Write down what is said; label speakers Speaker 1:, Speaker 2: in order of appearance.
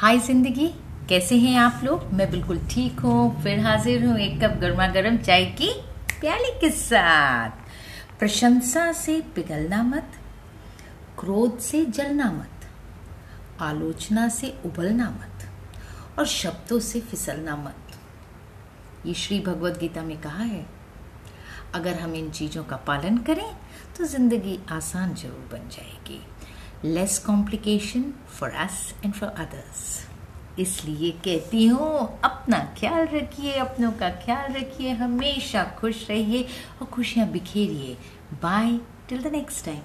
Speaker 1: हाय ज़िंदगी, कैसे हैं आप लोग? मैं बिल्कुल ठीक हूँ। फिर हाजिर हूँ एक कप गर्मा गर्म चाय की प्याली के साथ। प्रशंसा से पिघलना मत, क्रोध से जलना मत, आलोचना से उबलना मत, और शब्दों से फिसलना मत। ये श्री भगवत गीता में कहा है, अगर हम इन चीज़ों का पालन करें तो ज़िंदगी आसान ज़रूर बन जाएगी। Less complication for us and for others इसलिए कहती हूँ, अपना ख्याल रखिए, अपनों का ख्याल रखिए, हमेशा खुश रहिए और खुशियाँ बिखेरिए। Bye till the next time